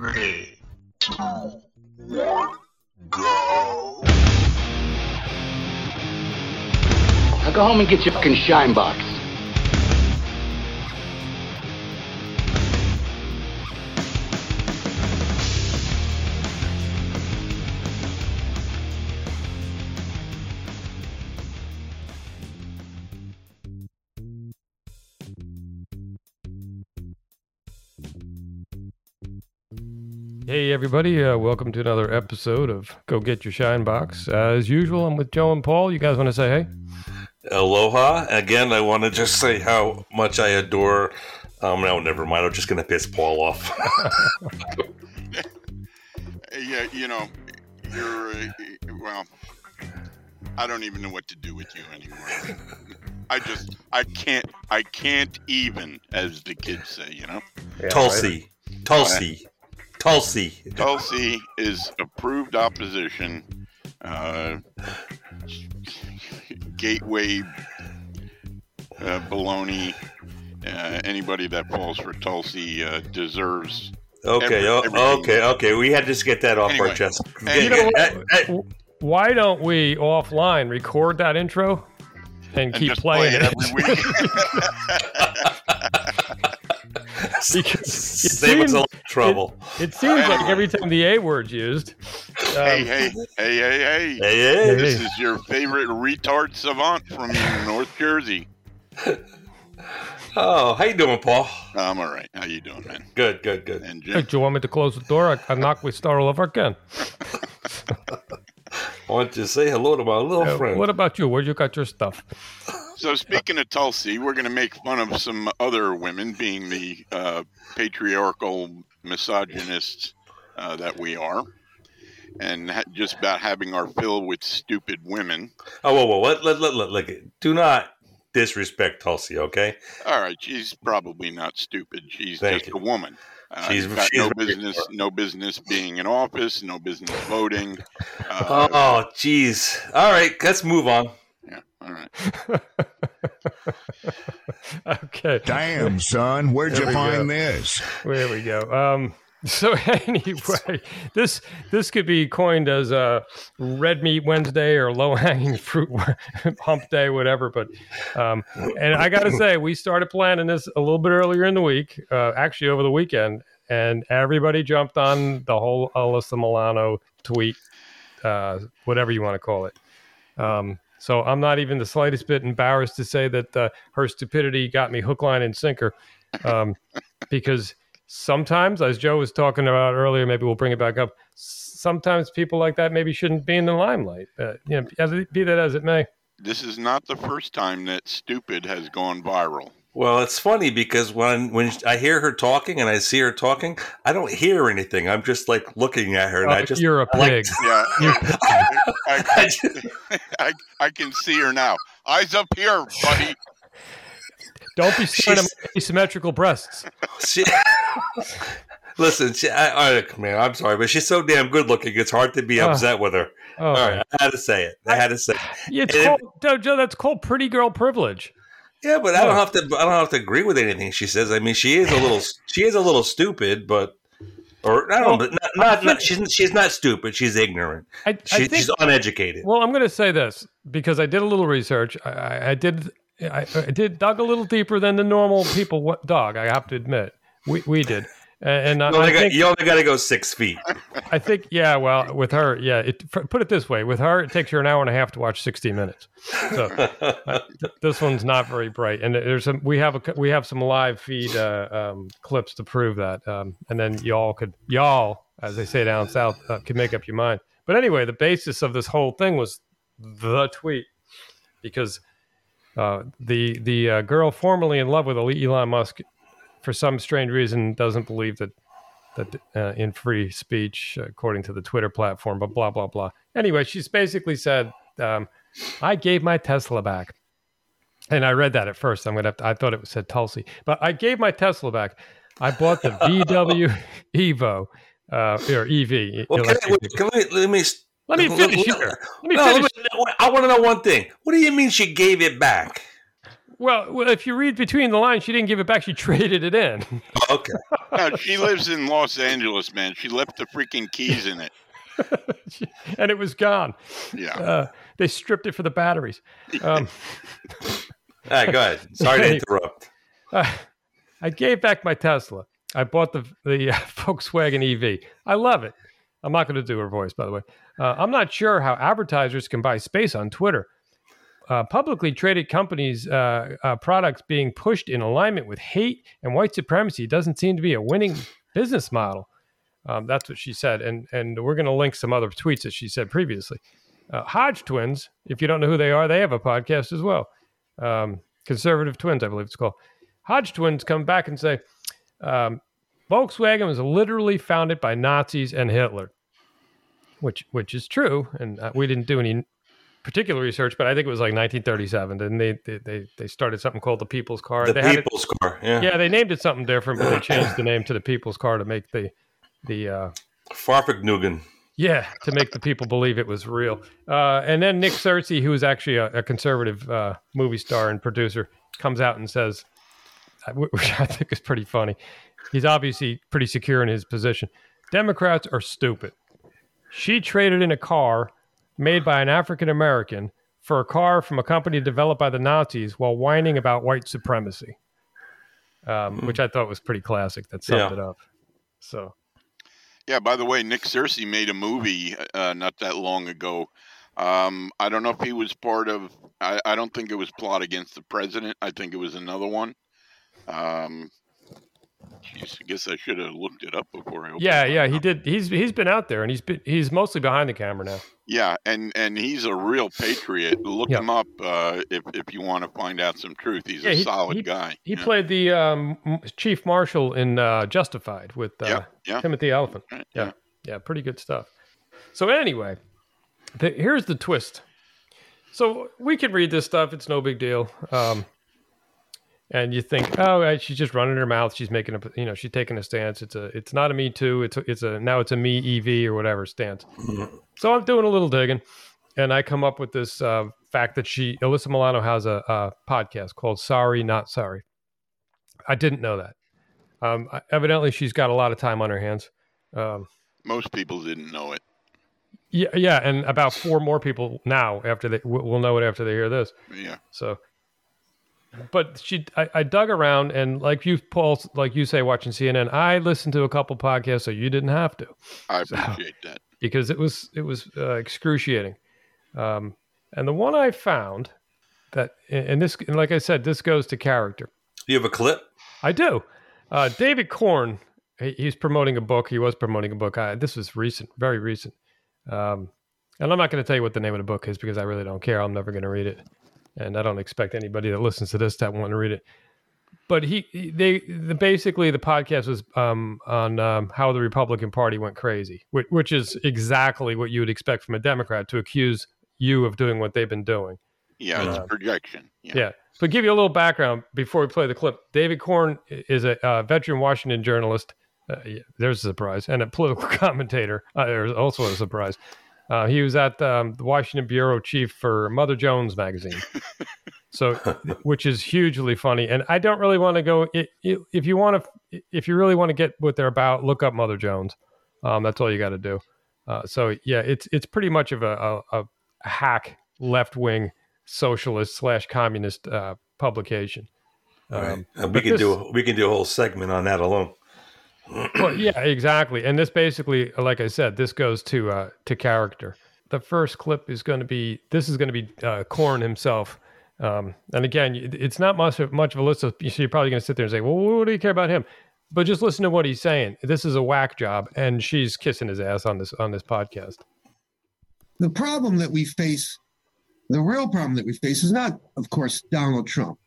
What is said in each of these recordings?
Three, two, one, go. Go home and get your fucking shine box. Hey, everybody. Uh, welcome to another episode of Go Get Your Shine Box. Uh, as usual, I'm with Joe and Paul. You guys want to say hey? Aloha. Again, I want to just say how much I adore. Um, no, never mind. I'm just going to piss Paul off. Yeah, you know, you're uh, well. I don't even know what to do with you anymore. I just, I can't, I can't even, as the kids say. You know, Tulsi. Tulsi. Tulsi. Tulsi is approved opposition. Uh, gateway uh, baloney. Uh, anybody that falls for Tulsi uh, deserves. Okay, Every- o- okay, okay. We had to just get that off Anyway. our chest. Hey, You know what? Eh, eh, Why don't we offline record that intro and, And keep just play playing it every week. Because it Save us seems- a lot of trouble. It seems like every time the A word's used. um, hey, hey, hey, hey, hey. Hey, hey. This Hey. is your favorite retard savant from North Jersey. Oh, how you doing, Paul? I'm all right. How you doing, man? Good, good, good. And Hey, do you want me to close the door? I, I knock we start all over again. I want to say hello to my little Uh, friend. what about you? Where you got your stuff? So speaking of Tulsi, we're going to make fun of some other women, being the uh, patriarchal misogynists uh, that we are, and ha- just about having our fill with stupid women. Oh, whoa, whoa. Let, let, let, let, look, do not disrespect Tulsi, okay? All right, she's probably not stupid. She's Thank just you. a woman. Uh, She's- got she's no business, no business being in office, no business voting. Uh, Oh, jeez. All right, let's move on. Yeah, all right. okay. Damn, son, where'd There you find go. this? There we go. Um, so anyway, this this could be coined as a red meat Wednesday or low hanging fruit hump day, whatever. But um, and I got to say, we started planning this a little bit earlier in the week, uh, actually over the weekend, and everybody jumped on the whole Alyssa Milano tweet, uh, whatever you want to call it. Um, so I'm not even the slightest bit embarrassed to say that uh, her stupidity got me hook, line, and sinker, um, because sometimes, as Joe was talking about earlier, maybe we'll bring it back up. Sometimes people like that maybe shouldn't be in the limelight. Uh, you know, be that as it may. This is not the first time that stupid has gone viral. Well, it's funny because when when I hear her talking and I see her talking, I don't hear anything. I'm just like looking at her, and I Oh, just you're a I like- pig. Yeah, I, I I, I, I can see her now. Eyes up here, buddy. Don't be staring at my asymmetrical breasts. she, listen, she, I, I, man, I'm sorry, but she's so damn good looking. It's hard to be Ah. upset with her. Oh, All right, I had to say it. I had to say. It. it's And- called, Joe, Joe, that's called pretty girl privilege. Yeah, but I don't have to. I don't have to agree with anything she says. I mean, she is a little. she is a little stupid, but. Or I don't know, but not, not, not she's she's not stupid. She's ignorant. I, I think, she's uneducated. Well, I'm going to say this because I did a little research. I, I, I did. I, I did dug a little deeper than the normal people dug. I have to admit, we we did, and, and You only, I got, think you only got to go six feet. I think yeah. Well, with her, yeah. It, put it this way: with her, it takes her an hour and a half to watch 60 minutes. So uh, this one's not very bright, and there's some. We have a we have some live feed uh, um, clips to prove that, um, and then y'all could y'all, as they say down south, uh, could make up your mind. But anyway, the basis of this whole thing was the tweet because uh, the the uh, girl formerly in love with Elon Musk, for some strange reason, doesn't believe that that uh, in free speech, according to the Twitter platform, but blah blah blah. Anyway, she's basically said, um, "I gave my Tesla back." And I read that at first. I'm gonna. Have to, I thought it said Tulsi, but I gave my Tesla back. I bought the VW Evo uh, or EV. Well, can I, wait, can let, me, let me. Let me finish here. Let me No, finish. let me- I want to know one thing. What do you mean she gave it back? Well, well, if you read between the lines, she didn't give it back. She traded it in. Okay. No, she lives in Los Angeles, man. She left the freaking keys in it. and it was gone. Yeah. Uh, they stripped it for the batteries. Um, All right, go ahead. Sorry to interrupt. uh, I gave back my Tesla. I bought the the uh, Volkswagen EV. I love it. I'm not going to do her voice, by the way. Uh, I'm not sure how advertisers can buy space on Twitter. Uh, publicly traded companies' uh, uh, products being pushed in alignment with hate and white supremacy doesn't seem to be a winning business model. Um, that's what she said, and and we're going to link some other tweets that she said previously. Uh, Hodge twins, if you don't know who they are, they have a podcast as well. Um, Conservative twins, I believe it's called. Hodge twins come back and say um, Volkswagen was literally founded by Nazis and Hitler, which which is true, and uh, we didn't do any particular research, but I think it was like 1937, and they they they, started something called the People's Car. The they had it- people's car. Yeah. yeah, they named it something different, but they changed the name to the People's Car to make the the uh, Fahrvergnügen. yeah to make the people believe it was real. Uh, and then Nick Searcy, who is actually a, a conservative uh, movie star and producer, comes out and says, uh, which I think is pretty funny. He's obviously pretty secure in his position. Democrats are stupid. She traded in a car made by an African American for a car from a company developed by the Nazis while whining about white supremacy, um, which I thought was pretty classic. That summed Yeah. it up. So Yeah, by the way, Nick Searcy made a movie uh, not that long ago. Um, I don't know if he was part of. I, I don't think it was Plot Against the President. I think it was another one. Um, geez, I guess I should have looked it up before I. yeah, yeah, he did. He's he's been out there, and he's been he's mostly behind the camera now. Yeah, and and he's a real patriot. Look Yeah. him up uh, if if you want to find out some truth. He's Yeah, a he- solid he- guy. He yeah. played the um, chief marshal in uh, Justified with uh. Timothy Olyphant. Right, Yeah, yeah, pretty good stuff. So anyway, the, here's the twist. So we can read this stuff; it's no big deal. Um, and you think, oh, she's just running her mouth. She's making a, you know, she's taking a stance. It's a, it's not a me too. It's a, it's a now it's a me EV or whatever stance. So I'm doing a little digging, and I come up with this uh, fact that she, Alyssa Milano, has a, a podcast called "Sorry Not Sorry." I didn't know that. Um, I- evidently, she's got a lot of time on her hands. Um, Most people didn't know it. yeah, yeah, and about four more people now after they will will know it after they hear this. Yeah. So, but she, I, I dug around, and like you, Paul, like you say, watching CNN, I listened to a couple podcasts, so you didn't have to I So- appreciate that. because it was it was uh, excruciating. Um, and the one I found that, and this, and like I said, this goes to character. You have a clip? I do. Uh, David Corn, he, he's promoting a book. He was promoting a book. I, this was recent, very recent. Um, and I'm not going to tell you what the name of the book is because I really don't care. I'm never going to read it, and I don't expect anybody that listens to this to want to read it. But he, he- they, the, basically, the podcast was um, on um, how the Republican Party went crazy, which, which is exactly what you would expect from a Democrat to accuse you of doing what they've been doing. Yeah, it's Uh, projection. Yeah. Yeah. So give you a little background before we play the clip. David Corn is a uh, veteran Washington journalist. Uh, yeah, there's a surprise, and a political commentator. Uh, there's also a surprise. Uh, he was at um, the Washington bureau chief for Mother Jones magazine, so which is hugely funny. And I don't really want to go. i i if you want to, if you really want to get what they're about, look up Mother Jones. Um, that's all you got to do. Uh, so yeah, it's it's pretty much of a, a, a hack left wing socialist slash communist uh, publication. Right. Um, Uh, we can this- do we can do a whole segment on that alone. Well, yeah, exactly. And this basically, like I said, this goes to uh, to character. The first clip is going to be this is going to be uh, Corn himself. Um, and again, it's not much of, much of a list of. So you're probably going to sit there and say, "Well, what do you care about him?" But just listen to what he's saying. This is a whack job, and she's kissing his ass on this on this podcast. the problem that we face, the real problem that we face is not, of course, Donald Trump.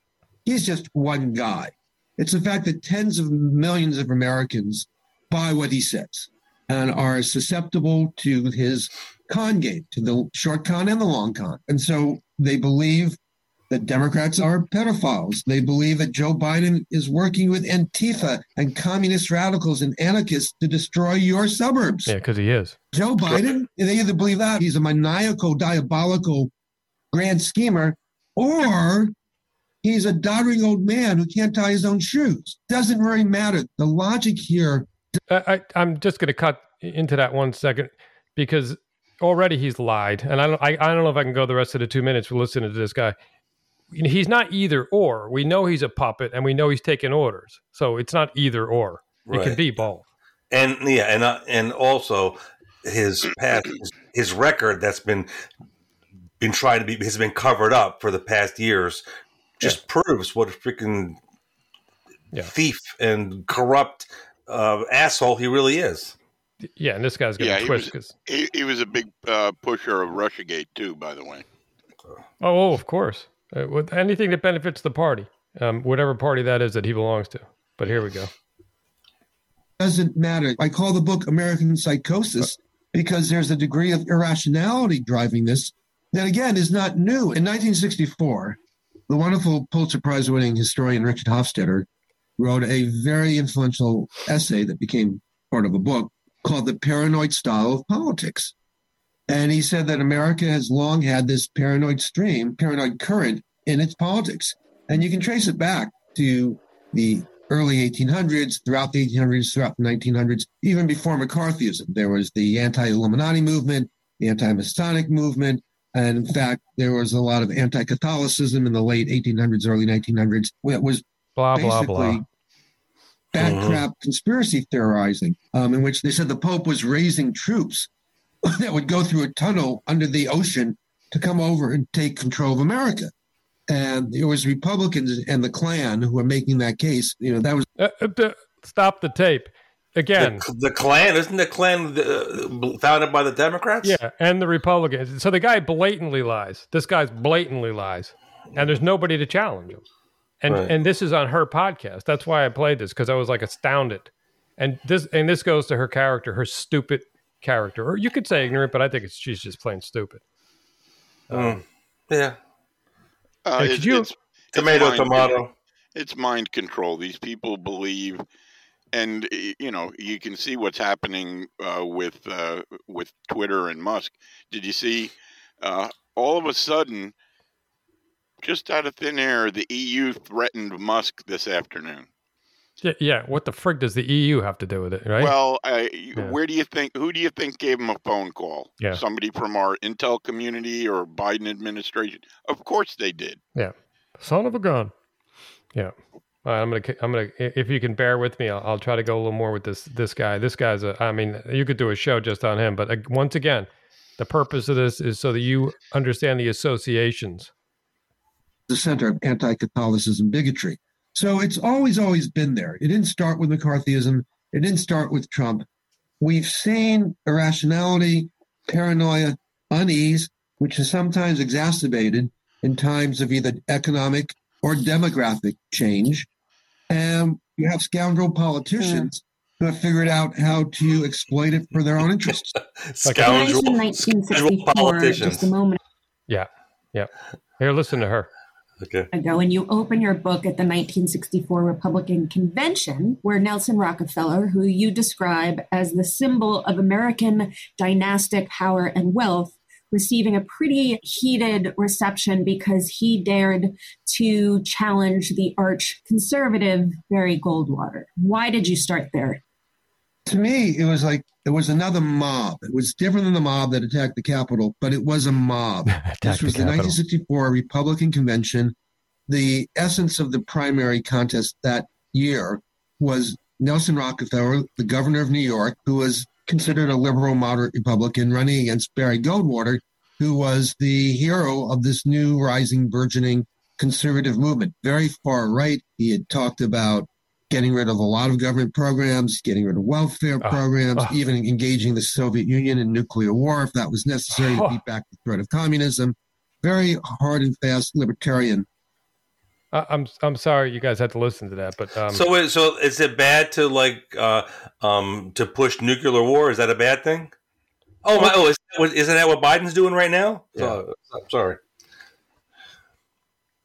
He's just one guy. It's the fact that tens of millions of Americans buy what he says and are susceptible to his con game, to the short con and the long con. And so they believe that Democrats are pedophiles. They believe that Joe Biden is working with Antifa and communist radicals and anarchists to destroy your suburbs. Yeah, because he is. Joe Biden, they either believe that he's a maniacal, diabolical, grand schemer, or He's a doddering old man who can't tie his own shoes. Doesn't really matter. The logic here. I, I, I'm just going to cut into that one second because already he's lied, and I don't. I, I don't know if I can go the rest of the two minutes for listening to this guy. He's not either or. We know he's a puppet, and we know he's taking orders. So it's not either or. It can be both. and yeah, and uh, and also his past, his, his record that's been been trying to be has been covered up for the past years, just proves what a freaking Yeah. thief and corrupt uh, asshole he really is. Yeah, and this guy's going Yeah, to he twist was- 'cause- He, he was a big uh, pusher of RussiaGate too, by the way. Oh, oh, of course. Uh, with anything that benefits the party, um, whatever party that is that he belongs to. But here we go. doesn't matter. I call the book American Psychosis because there's a degree of irrationality driving this that, again, is not new. In 1964, the wonderful Pulitzer Prize winning historian Richard Hofstadter wrote a very influential essay that became part of a book called The Paranoid Style of Politics. And he said that America has long had this paranoid stream, paranoid current in its politics. And you can trace it back to the early 1800s, throughout the 1800s, throughout the 1900s, even before McCarthyism. There was the anti Illuminati movement, the anti Masonic movement. And in fact, there was a lot of anti Catholicism in the late 1800s, early 1900s. It was Blah, blah, basically blah. bad Mhm. crap conspiracy theorizing, um, in which they said the Pope was raising troops that would go through a tunnel under the ocean to come over and take control of America. And it was Republicans and the Klan who were making that case. You know, that was Uh, uh, stop the tape. Again, The, the Klan isn't the Klan uh, founded by the Democrats? yeah, and the Republicans. So the guy blatantly lies. This guy's blatantly lies. And there's nobody to challenge him. And Right. and this is on her podcast. That's why I played this because I was like astounded. And this and this goes to her character, her stupid character. Or you could say ignorant, but I think it's she's just plain stupid. Mm. yeah. Uh, Hey, it's, you- it's, it's Tomato, mind- tomato. It's mind control. These people believe, and you know, you can see what's happening uh, with uh, with Twitter and Musk. Did you see? Uh, all of a sudden, just out of thin air, the EU threatened Musk this afternoon. Yeah, yeah. What the frig does the EU have to do with it, right? Well, Yeah. where do you think? Who do you think gave him a phone call? Yeah. Somebody from our intel community or Biden administration? Of course they did. Yeah, son of a gun. Yeah. All right, I'm gonna. I'm gonna. If you can bear with me, I'll, I'll try to go a little more with this. This guy. This guy's a. I mean, you could do a show just on him. But once again, the purpose of this is so that you understand the associations. the center of anti Catholicism bigotry. So it's always, always been there. It didn't start with McCarthyism, it didn't start with Trump. We've seen irrationality, paranoia, unease, which is sometimes exacerbated in times of either economic or demographic change. And you have scoundrel politicians who have figured out how to exploit it for their own interests. Scoundrel, scoundrel politicians. just a moment Yeah, yeah. Here, listen to her. Okay. ago, and you open your book at the 1964 Republican Convention, where Nelson Rockefeller, who you describe as the symbol of American dynastic power and wealth, receiving a pretty heated reception because he dared to challenge the arch conservative Barry Goldwater. Why did you start there? to me, it was like it was another mob. It was different than the mob that attacked the Capitol, but it was a mob. this was the 1964 Republican convention. The essence of the primary contest that year was Nelson Rockefeller, the governor of New York, who was considered a liberal moderate Republican, running against Barry Goldwater, who was the hero of this new rising, burgeoning conservative movement. Very far right. He had talked about getting rid of a lot of government programs, getting rid of welfare Ah, programs, ah. even engaging the Soviet Union in nuclear war if that was necessary to Oh. beat back the threat of communism. Very hard and fast libertarian. I, I'm. I'm sorry you guys had to listen to that, but um, so, wait, so is it bad to like uh, um, to push nuclear war? Is that a bad thing? Oh my! Oh, is that what, isn't that what Biden's doing right now? So, I'm sorry.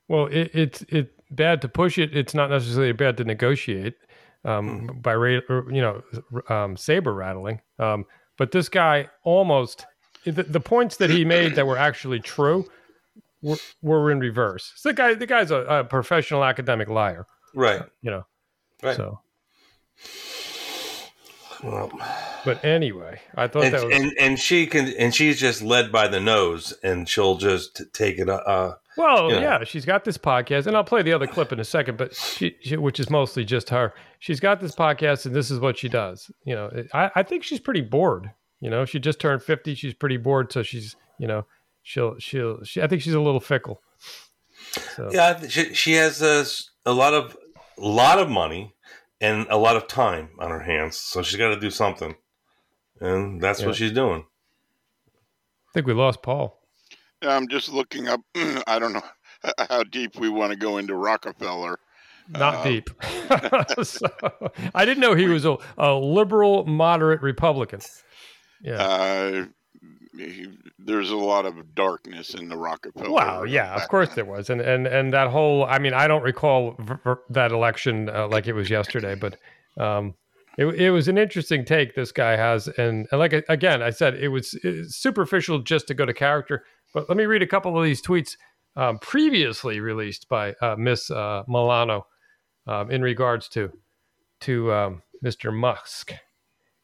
Well, it, it's it bad to push it. It's not necessarily bad to negotiate um, by ra- or, you know um, saber rattling. Um, but this guy almost the, the points that he made that were actually true we're, we're in reverse. So the guy, the guy's a, a professional academic liar, Right. you know. Right. So, Well, but anyway, I thought and, that was and and she can and she's just led by the nose and she'll just take it. Uh, well, you know. yeah. She's got this podcast, and I'll play the other clip in a second. But she, she, which is mostly just her. She's got this podcast, and this is what she does. You know, I, I think she's pretty bored. You know, she just turned fifty. She's pretty bored, so she's you know, she'll she'll. She, I think she's a little fickle. So, yeah, she, she has a, a lot of lot of money and a lot of time on her hands, so she's got to do something, and that's Yeah. what she's doing. I think we lost Paul. Yeah, I'm just looking up. I don't know how deep we want to go into Rockefeller. Not Uh, deep. so, I didn't know he was a, a liberal, moderate Republican. Yeah. Uh, he- there's a lot of darkness in the Rockefeller. Wow, yeah, of course there was, and and and that whole. I mean, I don't recall v- v- that election uh, like it was yesterday, but um, it it was an interesting take this guy has, and, and like again, I said it was superficial just to go to character. But let me read a couple of these tweets um, previously released by uh, Miss uh, Milano um, in regards to to um, Mr. Musk,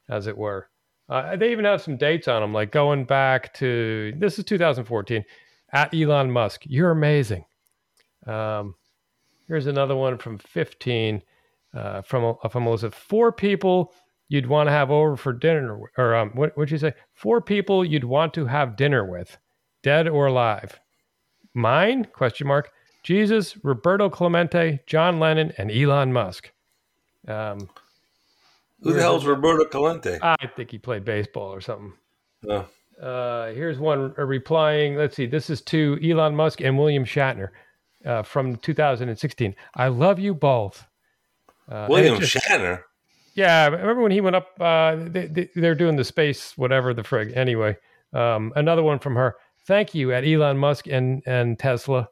as it were. Uh, they even have some dates on them, like going back to this is 2014 at Elon Musk. You're amazing. Um, here's another one from 15 uh, from from Melissa. Four people you'd want to have over for dinner, or um, what would you say? Four people you'd want to have dinner with, dead or alive. Mine? Question mark. Jesus, Roberto Clemente, John Lennon, and Elon Musk. Um, Who the hell's Roberto Calente? I think he played baseball or something. Oh. Uh, here's one uh, replying. Let's see. This is to Elon Musk and William Shatner uh, from 2016. I love you both. Uh, William just- Shatner. Yeah, remember when he went up? Uh, they, they, they're doing the space, whatever the frig. Anyway, um, another one from her. Thank you at Elon Musk and and Tesla.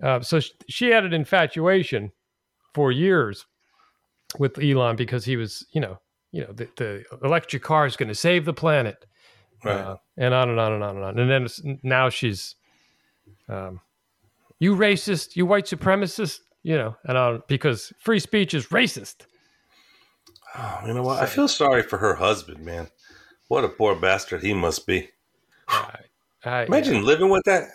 Uh, so sh- she had an infatuation for years with Elon because he was, you know, you know, the, the electric car is going to save the planet, Right. uh, and on and on and on and on. And then now she's, um, you racist, you white supremacist, you know, and on because free speech is racist. Oh, you know what? I feel sorry for her husband, man. What a poor bastard he must be. I, Imagine living with that.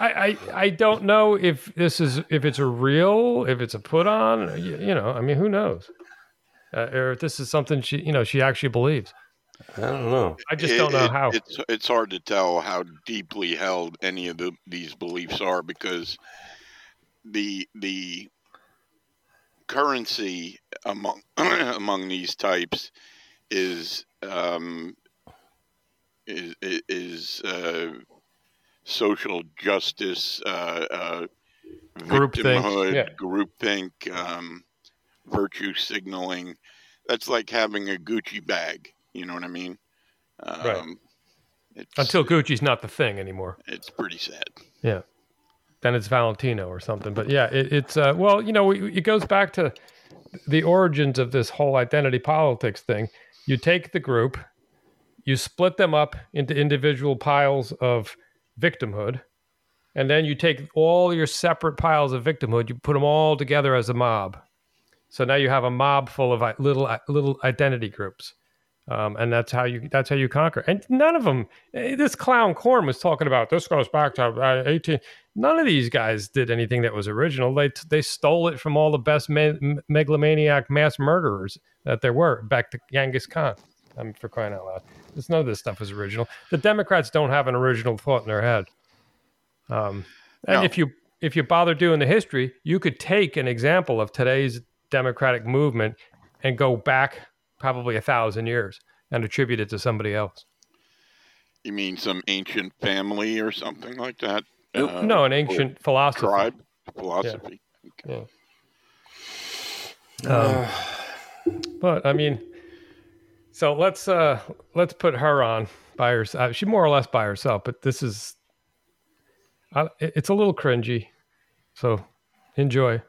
I, I I don't know if this is if it's a real if it's a put on you, you know I mean who knows? Uh, or if this is something she you know she actually believes. I don't know. I just It- don't know it- how. It's it's hard to tell how deeply held any of the, these beliefs are because the the currency among among these types is um, is is uh, social justice, uh, uh, victimhood, yeah. groupthink, um, virtue signaling. That's like having a Gucci bag. You know what I mean? Um, Right. It's, until Gucci's not the thing anymore it's pretty sad. yeah then it's Valentino or something but yeah it, it's uh, well you know it goes back to the origins of this whole identity politics thing you take the group you split them up into individual piles of victimhood and then you take all your separate piles of victimhood you put them all together as a mob. So now you have a mob full of little uh, little identity groups. Um, and that's how you that's how you conquer. And none of them eh, this clown Corn was talking about this goes back to uh, 18 none of these guys did anything that was original. They they stole it from all the best me- megalomaniac mass murderers that there were back to Genghis Khan I mean, for crying out loud this, none of this stuff is original the Democrats don't have an original thought in their head um, and No. if you if you bother doing the history you could take an example of today's democratic movement and go back probably a thousand years and attribute it to somebody else. You mean some ancient family or something like that? Uh, no, an ancient philosophy. tribe philosophy. Yeah. Um, but I mean, so let's uh let's put her on by herself. She more or less by herself, but this is uh, it's a little cringy. So enjoy.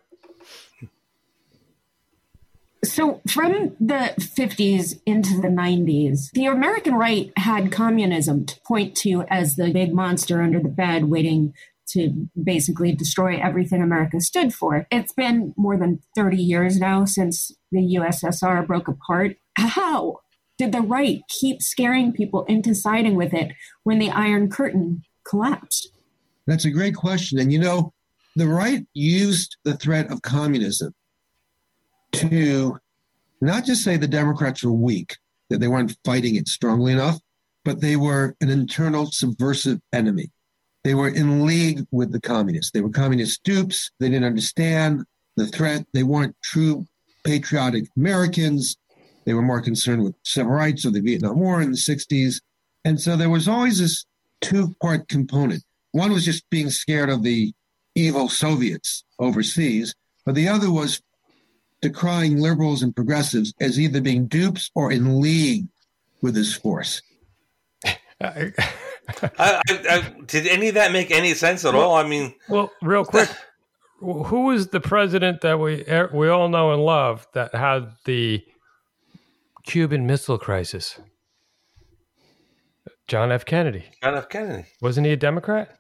So, from the 50s into the 90s, the American right had communism to point to as the big monster under the bed waiting to basically destroy everything America stood for. It's been more than 30 years now since the USSR broke apart. How did the right keep scaring people into siding with it when the Iron Curtain collapsed? That's a great question. And you know, the right used the threat of communism to not just say the Democrats were weak, that they weren't fighting it strongly enough, but they were an internal subversive enemy. They were in league with the communists. They were communist dupes. They didn't understand the threat. They weren't true patriotic Americans. They were more concerned with civil rights or the Vietnam War in the 60s. And so there was always this two part component. One was just being scared of the evil Soviets overseas, but the other was decrying liberals and progressives as either being dupes or in league with this force. I, I, I, did any of that make any sense at all? I mean, well, real quick, who was the president that we er, we all know and love that had the Cuban Missile Crisis? John F. Kennedy. John F. Kennedy. Wasn't he a Democrat?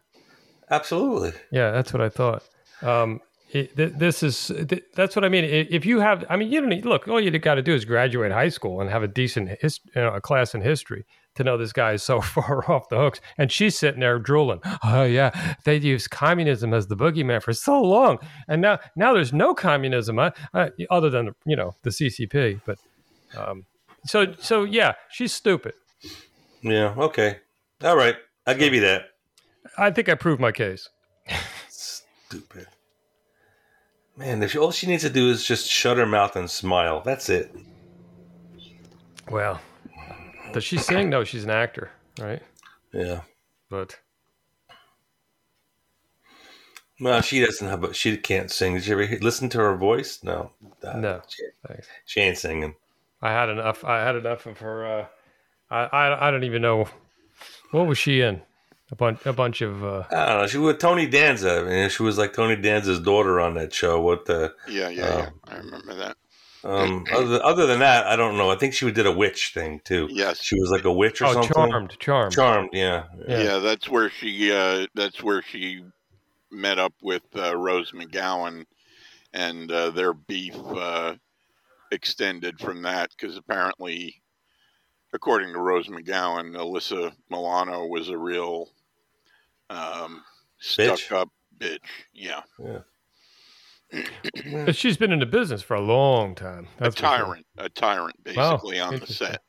Absolutely. Yeah, that's what I thought. Um, it, this is that's what I mean. If you have, I mean, you don't need, look. All you got to do is graduate high school and have a decent his, you know, a class in history to know this guy is so far off the hooks. And she's sitting there drooling. Oh yeah, they used communism as the boogeyman for so long, and now now there's no communism uh, uh, other than you know the CCP. But um, so so yeah, she's stupid. Yeah. Okay. All right. I'll give you that. I think I proved my case. Stupid. Man, If all she needs to do is just shut her mouth and smile. That's it. Well, does she sing? No, she's an actor, right? Yeah. But well, she doesn't have. She can't sing. Did you ever listen to her voice? No. Uh, no. She, she, ain't singing. I had enough. I had enough of her. Uh, I, I I don't even know what was she in. A bunch, a bunch of. Uh, I don't know. She was Tony Danza. I mean, she was like Tony Danza's daughter on that show. What the? Yeah, yeah, uh, yeah. I remember that. Um, other, other than that, I don't know. I think she did a witch thing too. Yes, she was like a witch or oh, something. Charmed, charmed, charmed. Yeah, yeah. yeah that's where she. Uh, that's where she met up with uh, Rose McGowan, and uh, their beef uh, extended from that because apparently, according to Rose McGowan, Alyssa Milano was a real um, stuck up bitch. Yeah. Yeah. She's been in the business for a long time. That's a tyrant, sure. a tyrant, basically wow. on the set.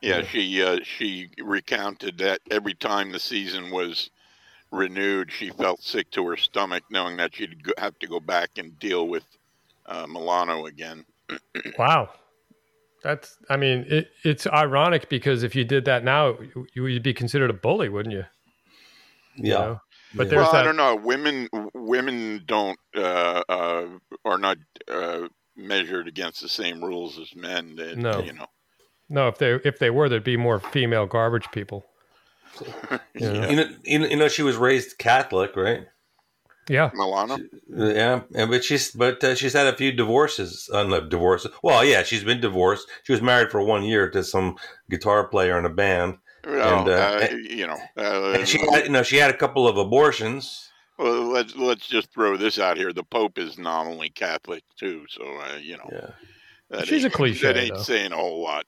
Yeah, yeah, she uh, she recounted that every time the season was renewed, she felt sick to her stomach, knowing that she'd have to go back and deal with uh, Milano again. Wow, that's. I mean, it, it's ironic because if you did that now, you, would be considered a bully, wouldn't you? Yeah. You know? But yeah. well, that... I don't know. Women women don't uh, uh, are not uh, measured against the same rules as men. That, no, you know. No, if they if they were, there'd be more female garbage people. yeah. you, know, you know, she was raised Catholic, right? Yeah, Milano. Yeah, and but she's but uh, she's had a few divorces. Uh, no, divorces. Well, yeah, she's been divorced. She was married for one year to some guitar player in a band, well, and, uh, uh, you know, uh, she had, you know, she had a couple of abortions. Well, let's let's just throw this out here. The Pope is nominally Catholic too, so uh, you know, yeah. she's a cliche. That ain't though. saying a whole lot.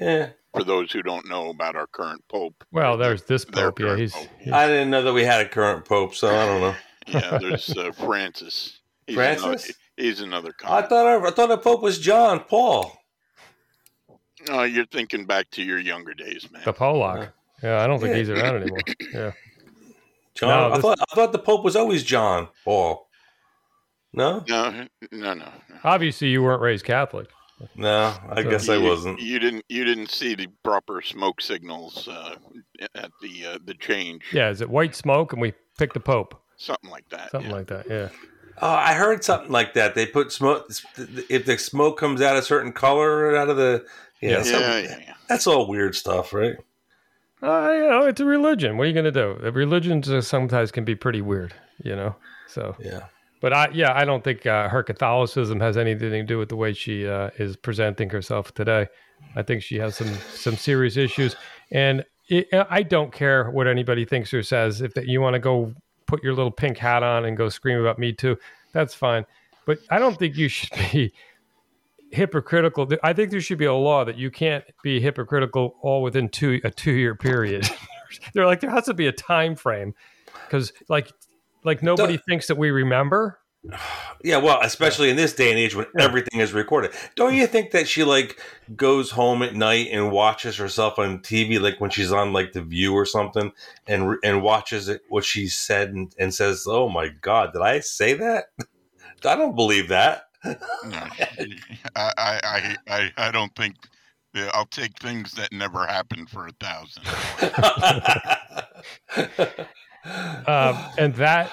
Yeah. For those who don't know about our current Pope. Well, there's this Pope. Yeah, he's, Pope. he's, I didn't know that we had a current Pope, so I don't know. Yeah, there's uh, Francis. He's Francis. Another, he's another. I thought I, I thought the Pope was John Paul. Oh, you're thinking back to your younger days, man. The Polak. Yeah, I don't think yeah. he's around anymore. Yeah. John, no, I thought I thought the Pope was always John Paul. No, no, no, no. Obviously, you weren't raised Catholic. No, I so guess you, I wasn't. You didn't. You didn't see the proper smoke signals uh, at the uh, the change. Yeah, is it white smoke and we pick the Pope? Something like that. Something yeah. like that. Yeah. Oh, I heard something like that. They put smoke if the smoke comes out a certain color out of the yeah, yeah, yeah, yeah. That's all weird stuff, right? Uh, you know, it's a religion. What are you going to do? Religions sometimes can be pretty weird, you know. So yeah, but I yeah, I don't think uh, her Catholicism has anything to do with the way she uh, is presenting herself today. I think she has some some serious issues, and it, I don't care what anybody thinks or says. If that you want to go put your little pink hat on and go scream about me too, that's fine. But I don't think you should be hypocritical. I think there should be a law that you can't be hypocritical all within two a two year period. They're like there has to be a time frame because like like nobody thinks that we remember. Yeah, well, especially in this day and age when yeah. everything is recorded. Don't you think that she like goes home at night and watches herself on TV, like when she's on like The View or something, and and watches it what she said and, and says, "Oh my God, did I say that? I don't believe that." no, I, I, I, I don't think. I'll take things that never happened for a thousand. um, and that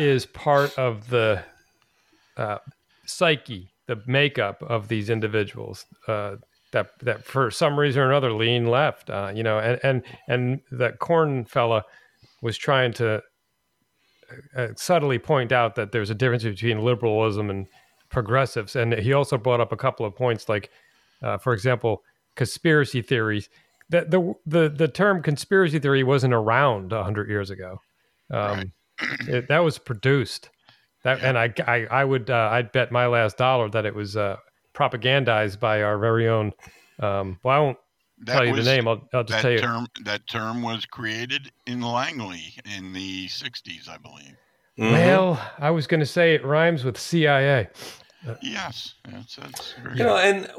is part of the uh, psyche, the makeup of these individuals. Uh, that that for some reason or another lean left, uh, you know, and and and that Corn fella was trying to uh, subtly point out that there's a difference between liberalism and progressives, and he also brought up a couple of points, like, uh, for example, conspiracy theories. The, the the the term conspiracy theory wasn't around hundred years ago. Um. It, that was produced. That and I I, I would uh, I'd bet my last dollar that it was uh, propagandized by our very own. Um, well, I won't that tell you was, the name. I'll, I'll just tell you. Term, that term was created in Langley in the '60s, I believe. Mm-hmm. Well, I was going to say it rhymes with CIA. Yes, that's, that's you know, and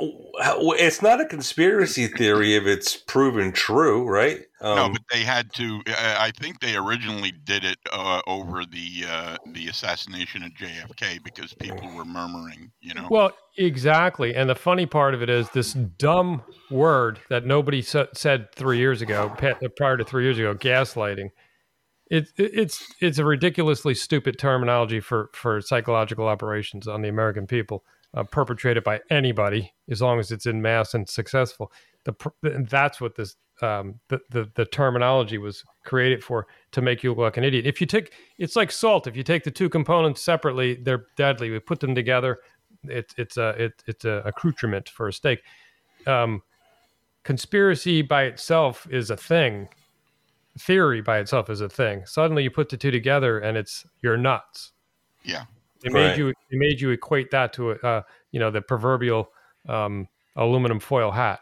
it's not a conspiracy theory if it's proven true, right? Um, no, but they had to. I think they originally did it uh, over the uh, the assassination of JFK because people were murmuring. You know. Well, exactly, and the funny part of it is this dumb word that nobody said three years ago, prior to three years ago, gaslighting it's it's it's a ridiculously stupid terminology for for psychological operations on the American people, uh, perpetrated by anybody as long as it's in mass and successful. The that's what this um, the, the the terminology was created for to make you look like an idiot. If you take it's like salt. If you take the two components separately, they're deadly. We put them together, it's it's a it, it's a accoutrement for a steak. Um, conspiracy by itself is a thing theory by itself is a thing. Suddenly you put the two together and it's you're nuts. Yeah. It made right. you it made you equate that to a uh, you know the proverbial um, aluminum foil hat.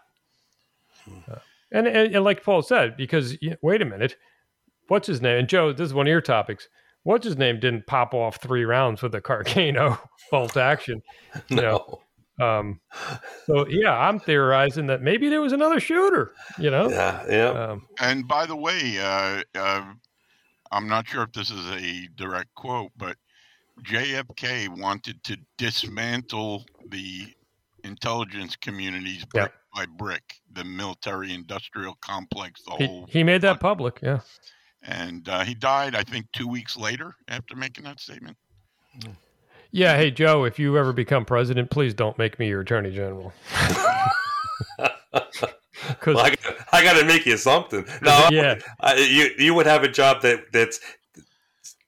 Uh, and, and, and like Paul said, because you know, wait a minute, what's his name? And Joe, this is one of your topics. What's his name didn't pop off three rounds with a Carcano bolt action. You no. know, um, so yeah, I'm theorizing that maybe there was another shooter. You know. Yeah. Yeah. Um, and by the way, uh, uh, I'm not sure if this is a direct quote, but JFK wanted to dismantle the intelligence communities brick yep. by brick, the military-industrial complex, the he, whole. He made that public. Yeah. And uh, he died, I think, two weeks later after making that statement. Mm. Yeah, hey Joe, if you ever become president, please don't make me your attorney general. Because well, I, got to make you something. No, yeah, I, you you would have a job that that's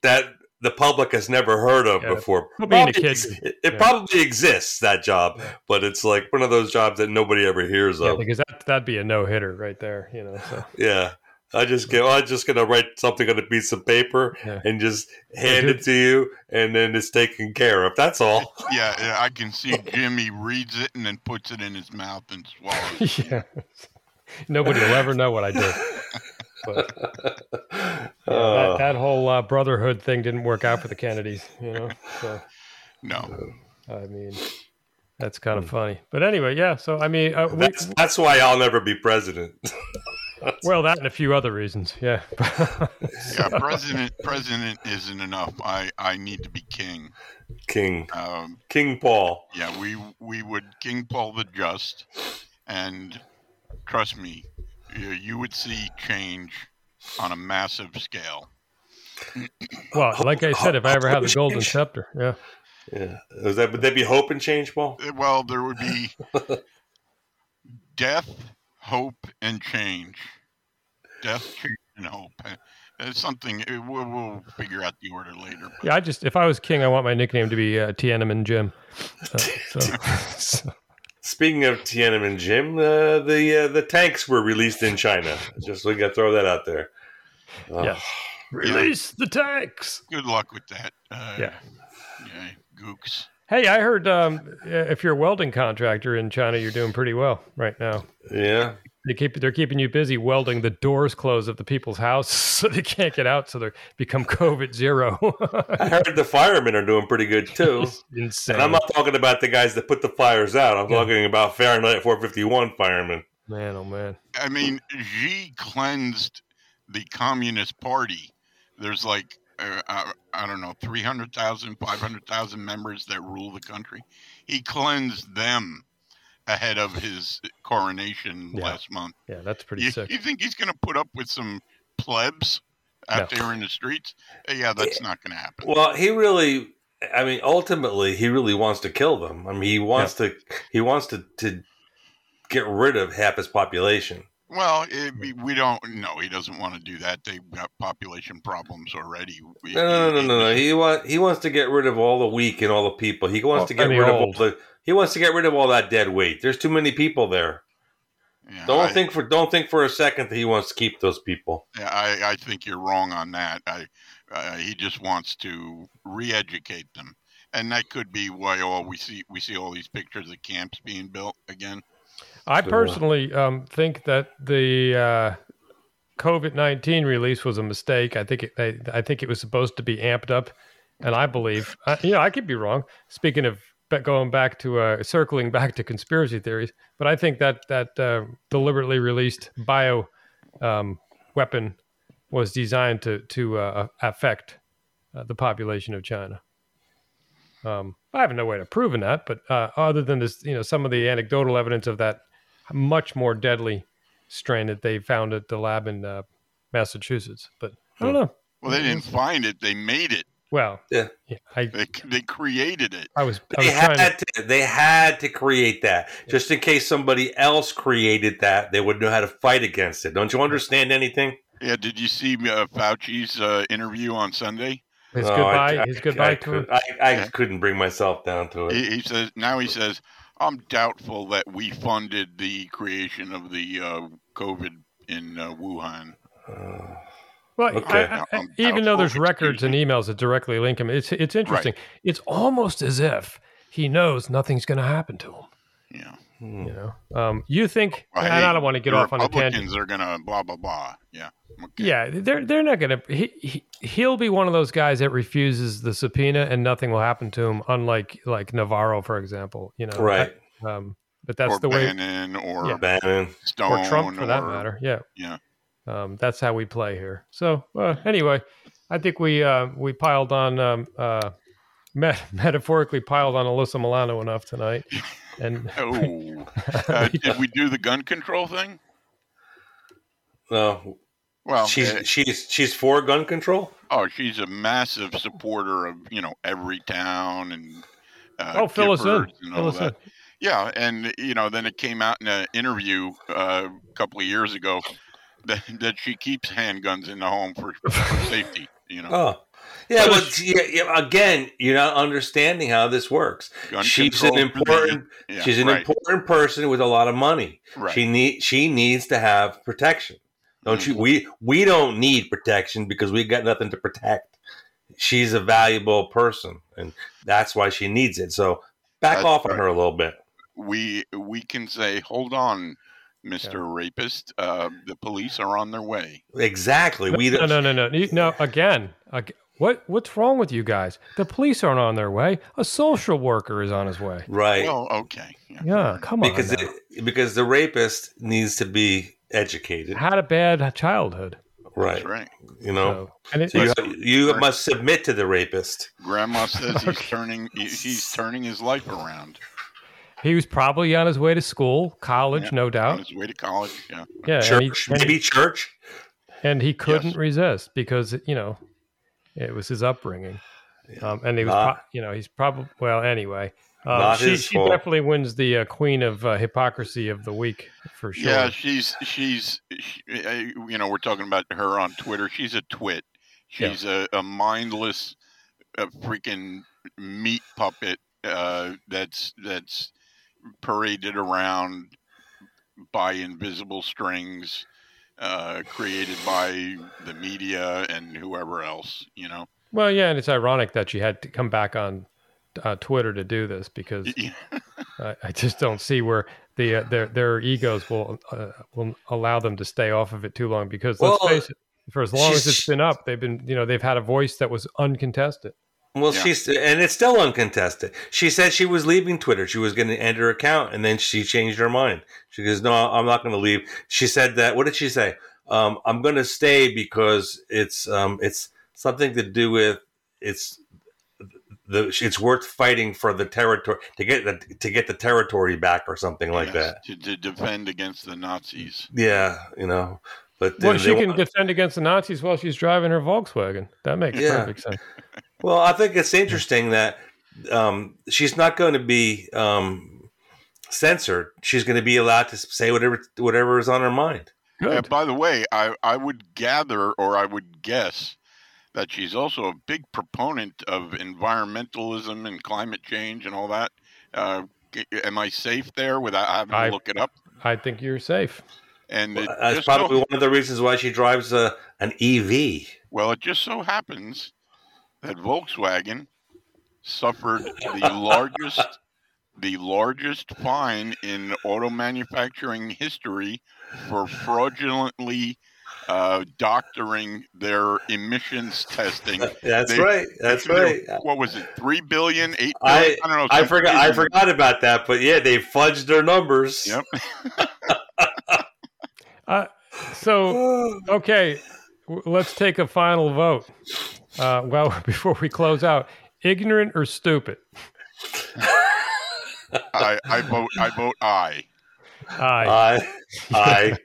that the public has never heard of yeah. before. Probably, it, it yeah. probably exists that job, but it's like one of those jobs that nobody ever hears of. because that that'd be a no hitter right there, you know. So. Yeah, I just get. I'm just gonna write something on a piece of paper yeah. and just hand it to you, and then it's taken care of. That's all. Yeah, yeah, I can see Jimmy reads it and then puts it in his mouth and swallows. yeah, nobody will ever know what I did. But yeah, uh, that, that, whole uh, brotherhood thing didn't work out for the Kennedys, you know. So, no, I mean, that's kind of funny. But anyway, yeah. So I mean, uh, that's, we, that's why I'll never be president. Well, that and a few other reasons. Yeah. yeah, president president isn't enough. I I need to be king. King. Um, king Paul. Yeah, we we would King Paul the Just, and trust me, you, you would see change on a massive scale. well, like I said, if I ever have the golden scepter, yeah. Yeah. Is that would there be hope and change, Paul? Well, there would be death hope and change. Death, change, and hope. It's something uh, we'll, we'll figure out the order later. Yeah, I just if I was king, I want my nickname to be uh, Tiananmen Jim. Uh, so, so, Speaking of Tiananmen Jim, uh, the uh, the tanks were released in China. Just we got to throw that out there. Oh, Yeah. release the tanks. Good luck with that. Uh, Yeah. yeah, gooks. Hey, I heard um, if you're a welding contractor in China, you're doing pretty well right now. yeah. They keep they're keeping you busy welding the doors closed of the people's house so they can't get out, so they become COVID zero. I heard the firemen are doing pretty good too. Insane. And I'm not talking about the guys that put the fires out. I'm Yeah. talking about Fahrenheit 451 firemen. man, oh man. I mean, Xi cleansed the Communist Party. There's like, uh, I, I don't know, 300,000, 500,000 members that rule the country. He cleansed them ahead of his coronation Yeah. last month. Yeah, that's pretty You, sick. you think he's going to put up with some plebs out No. there in the streets? Uh, Yeah, that's not going to happen. Well, he really, I mean, ultimately, he really wants to kill them. I mean, he wants to, he wants to, to get rid of half his population. Well, it, we don't. No, he doesn't want to do that. They've got population problems already. No, no, no, no, no. He want, he wants to get rid of all the weak and all the people. He wants Well, to get and the rid of all the. He wants to get rid of all that dead weight. There's too many people there. Yeah, Don't I- think for don't think for a second that he wants to keep those people. Yeah, I, I think you're wrong on that. I, uh, he just wants to re-educate them, and that could be why all we see we see all these pictures of camps being built again. I So, uh, personally um, think that the uh, COVID nineteen release was a mistake. I think it, I, I think it was supposed to be amped up, and I believe, uh, you know, I could be wrong. Speaking of going back to uh, circling back to conspiracy theories, but I think that that uh, deliberately released bio um, weapon was designed to to uh, affect uh, the population of China. Um, I have no way of proving that, but uh, other than this, you know, some of the anecdotal evidence of that much more deadly strain that they found at the lab in uh, Massachusetts. But I don't know. Well, they didn't find it; they made it. Well, Yeah. I They they created it. I was I They was had to, to, they had to create that just in case somebody else created that. They would know how to fight against it. Don't you understand anything? Yeah. Did you see uh, Fauci's uh, interview on Sunday? his No, goodbye I- his I- goodbye I, to him. could- I, I Yeah. couldn't bring myself down to it. He, he says now he says I'm doubtful that we funded the creation of the uh, COVID in uh, Wuhan. Uh, Well, Okay. I- I- I'm even though there's records and emails that directly link him, it's it's interesting. It's almost as if he knows nothing's going to happen to him. Yeah. Hmm. You know, um, you think? Well, and hey, I don't want to get off on a tangent. Republicans are gonna blah blah blah. Yeah. Okay. Yeah, they're they're not gonna. He, he he'll be one of those guys that refuses the subpoena and nothing will happen to him. Unlike like Navarro, for example. You know, Right. Um, but that's or the way, Bannon or Yeah. Bannon. Stone or Trump for that matter. Yeah, Yeah. um, that's how we play here. So uh, anyway, I think we uh, we piled on um, uh, met- metaphorically piled on Alyssa Milano enough tonight, and Oh, uh, did we do the gun control thing? No, Well, she's uh, she's she's for gun control. oh, she's a massive supporter of you know Everytown and uh, oh, fill us in, and fill all us that. in. Yeah, and you know, then it came out in an interview uh, a couple of years ago that, that she keeps handguns in the home for, for safety. You know, Oh, yeah. Well, But yeah, yeah, again, you're not understanding how this works. she's an control for the- important. yeah, she's an right, important person with a lot of money. Right. She need she needs to have protection. Don't you? Mm-hmm. We we don't need protection because we got nothing to protect. She's a valuable person, and that's why she needs it. So back That's off on her a little bit. we we can say, hold on, Mister Rapist. Uh, the police are on their way. Exactly. We No, don't. no, no, no, You- no. Again, ag- what what's wrong with you guys? The police aren't on their way. A social worker is on his way. Right. Well, okay. Yeah. Yeah, come on. because it, because the rapist needs to be educated. had a bad childhood. Right. That's right. You know. So, and it, So you, you must submit to the rapist. Grandma says he's Okay. turning he's turning his life around. he was probably on his way to school, college, Yeah, no doubt. On his way to college. Yeah. Yeah, and he, and, maybe he, church. and he couldn't Yes. resist because you know it was his upbringing, um, and he was, Ah. pro- you know, he's probably well. Anyway, Uh, Not she she definitely wins the uh, queen of uh, hypocrisy of the week for sure. Yeah, she's she's she, uh, you know we're talking about her on Twitter. She's a twit. Yeah. She's a, a mindless, a freaking meat puppet uh, that's that's paraded around by invisible strings, uh, created by the media and whoever else. You know. Well, yeah, and it's ironic that she had to come back on uh, Twitter to do this because I, I just don't see where the uh, their their egos will uh, will allow them to stay off of it too long. Because let's face it, for as long as it's been up, they've been you know they've had a voice that was uncontested. Well, Yeah. she's and it's still uncontested. She said she was leaving Twitter. She was going to end her account, and then she changed her mind. She goes, "No, I'm not going to leave." She said that. What did she say? Um, I'm going to stay because it's um, it's something to do with it's the it's worth fighting for the territory to get the to get the territory back or something like Yes, that. to, to defend against the Nazis. Yeah, you know. But Well, they- she they can want- defend against the Nazis while she's driving her Volkswagen. That makes Yeah. perfect sense. Well, I think it's interesting that um, she's not going to be um, censored. She's going to be allowed to say whatever whatever is on her mind. Good. Yeah, by the way, I, I would gather or I would guess that she's also a big proponent of environmentalism and climate change and all that. Uh, am I safe there without having I- to look it up? I think you're safe. And it That's probably so, one of the reasons why she drives a, an E EV. well, it just so happens that Volkswagen suffered the largest the largest fine in auto manufacturing history for fraudulently uh, doctoring their emissions testing. That's They- right. That's right. What was it? Three billion, eight I- billion? I, don't know. I some forgot. I forgot about that. But yeah, they fudged their numbers. Yep. Uh, so okay, let's take a final vote. Uh, well, before we close out, ignorant or stupid? I, I vote. I vote aye, Aye. I, I,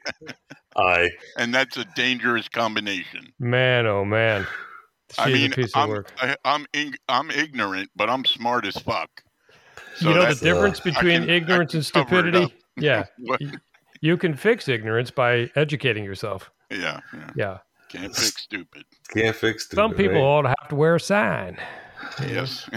I. and that's a dangerous combination. Man, oh man, she's I mean, a piece of I'm work. I, I'm ig- I'm ignorant, but I'm smart as fuck. So you know the difference I between can- ignorance and stupidity? Yeah, What? you can fix ignorance by educating yourself. Yeah, yeah. Yeah, Can't fix stupid. Can't fix. Stupid. Some people right? ought to have to wear a sign. Yes.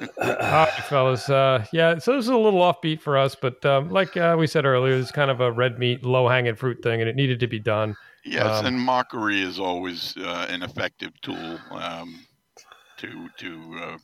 All right, fellas. Uh, yeah, so this is a little offbeat for us, but um, like uh, we said earlier, it's kind of a red meat, low hanging fruit thing, and it needed to be done. Yes, Um, and mockery is always uh, an effective tool um, to to uh,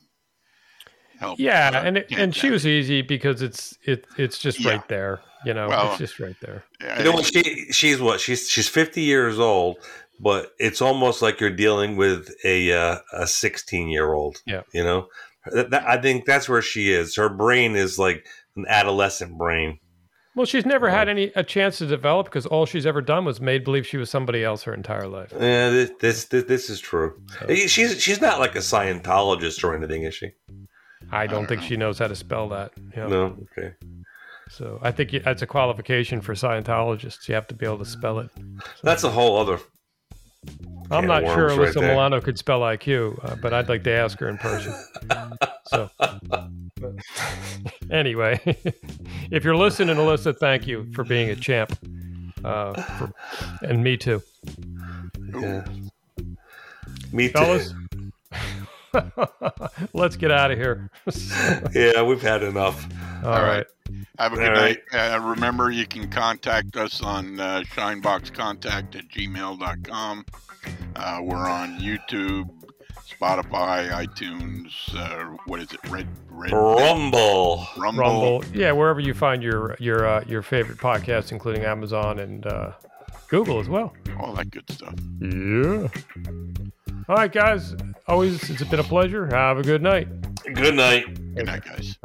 help. Yeah, uh, and it, and she was easy because it's it it's just Yeah. right there. You know, Well, it's just right there. Yeah, You know what? She she's what? She's she's fifty years old, but it's almost like you're dealing with a uh, a sixteen year old. Yeah. You know, that, that- I think that's where she is. Her brain is like an adolescent brain. Well, she's never had any a chance to develop because all she's ever done was made believe she was somebody else her entire life. Yeah, this this this, this is true. She's she's not like a Scientologist or anything, is she? I don't think she knows how to spell that. you know. No. Okay. So I think that's a qualification for Scientologists. You have to be able to spell it. That's a whole other. I'm not sure worms right Alyssa. Milano could spell IQ, uh, but I'd like to ask her in person. so, anyway, if you're listening, Alyssa, thank you for being a champ. Uh, for, and me too. Yeah. Me too. Fellas, let's get out of here. Yeah, we've had enough. All All right. right. Have a good All night. Uh, remember, you can contact us on uh, shineboxcontact at gmail.com. Uh, we're on YouTube, Spotify, iTunes. Uh, what is it? Red, Red, Rumble. Rumble. Rumble, yeah, wherever you find your your uh, your favorite podcasts, including Amazon and uh, Google as well. all that good stuff. Yeah. All right, guys. Always, it's been a pleasure. Have a good night. Good night. Good night, guys.